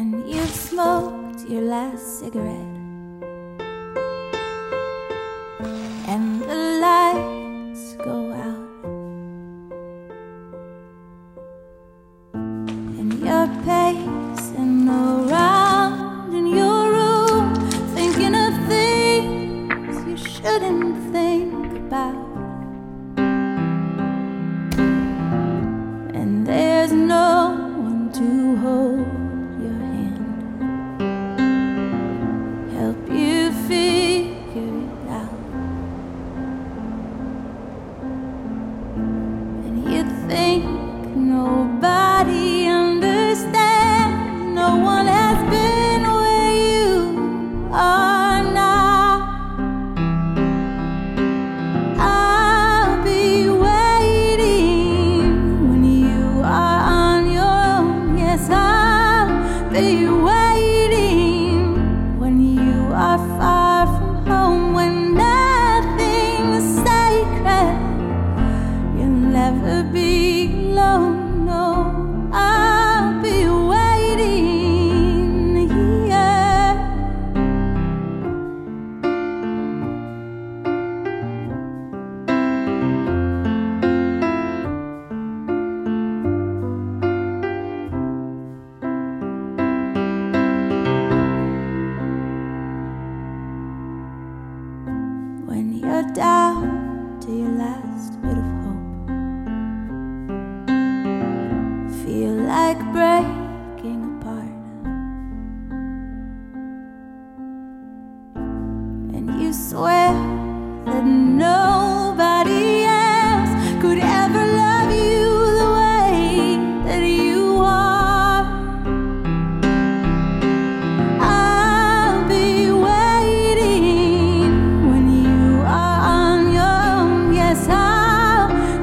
when you've smoked your last cigarette last bit of hope. Feel like breaking apart, and you swear that no.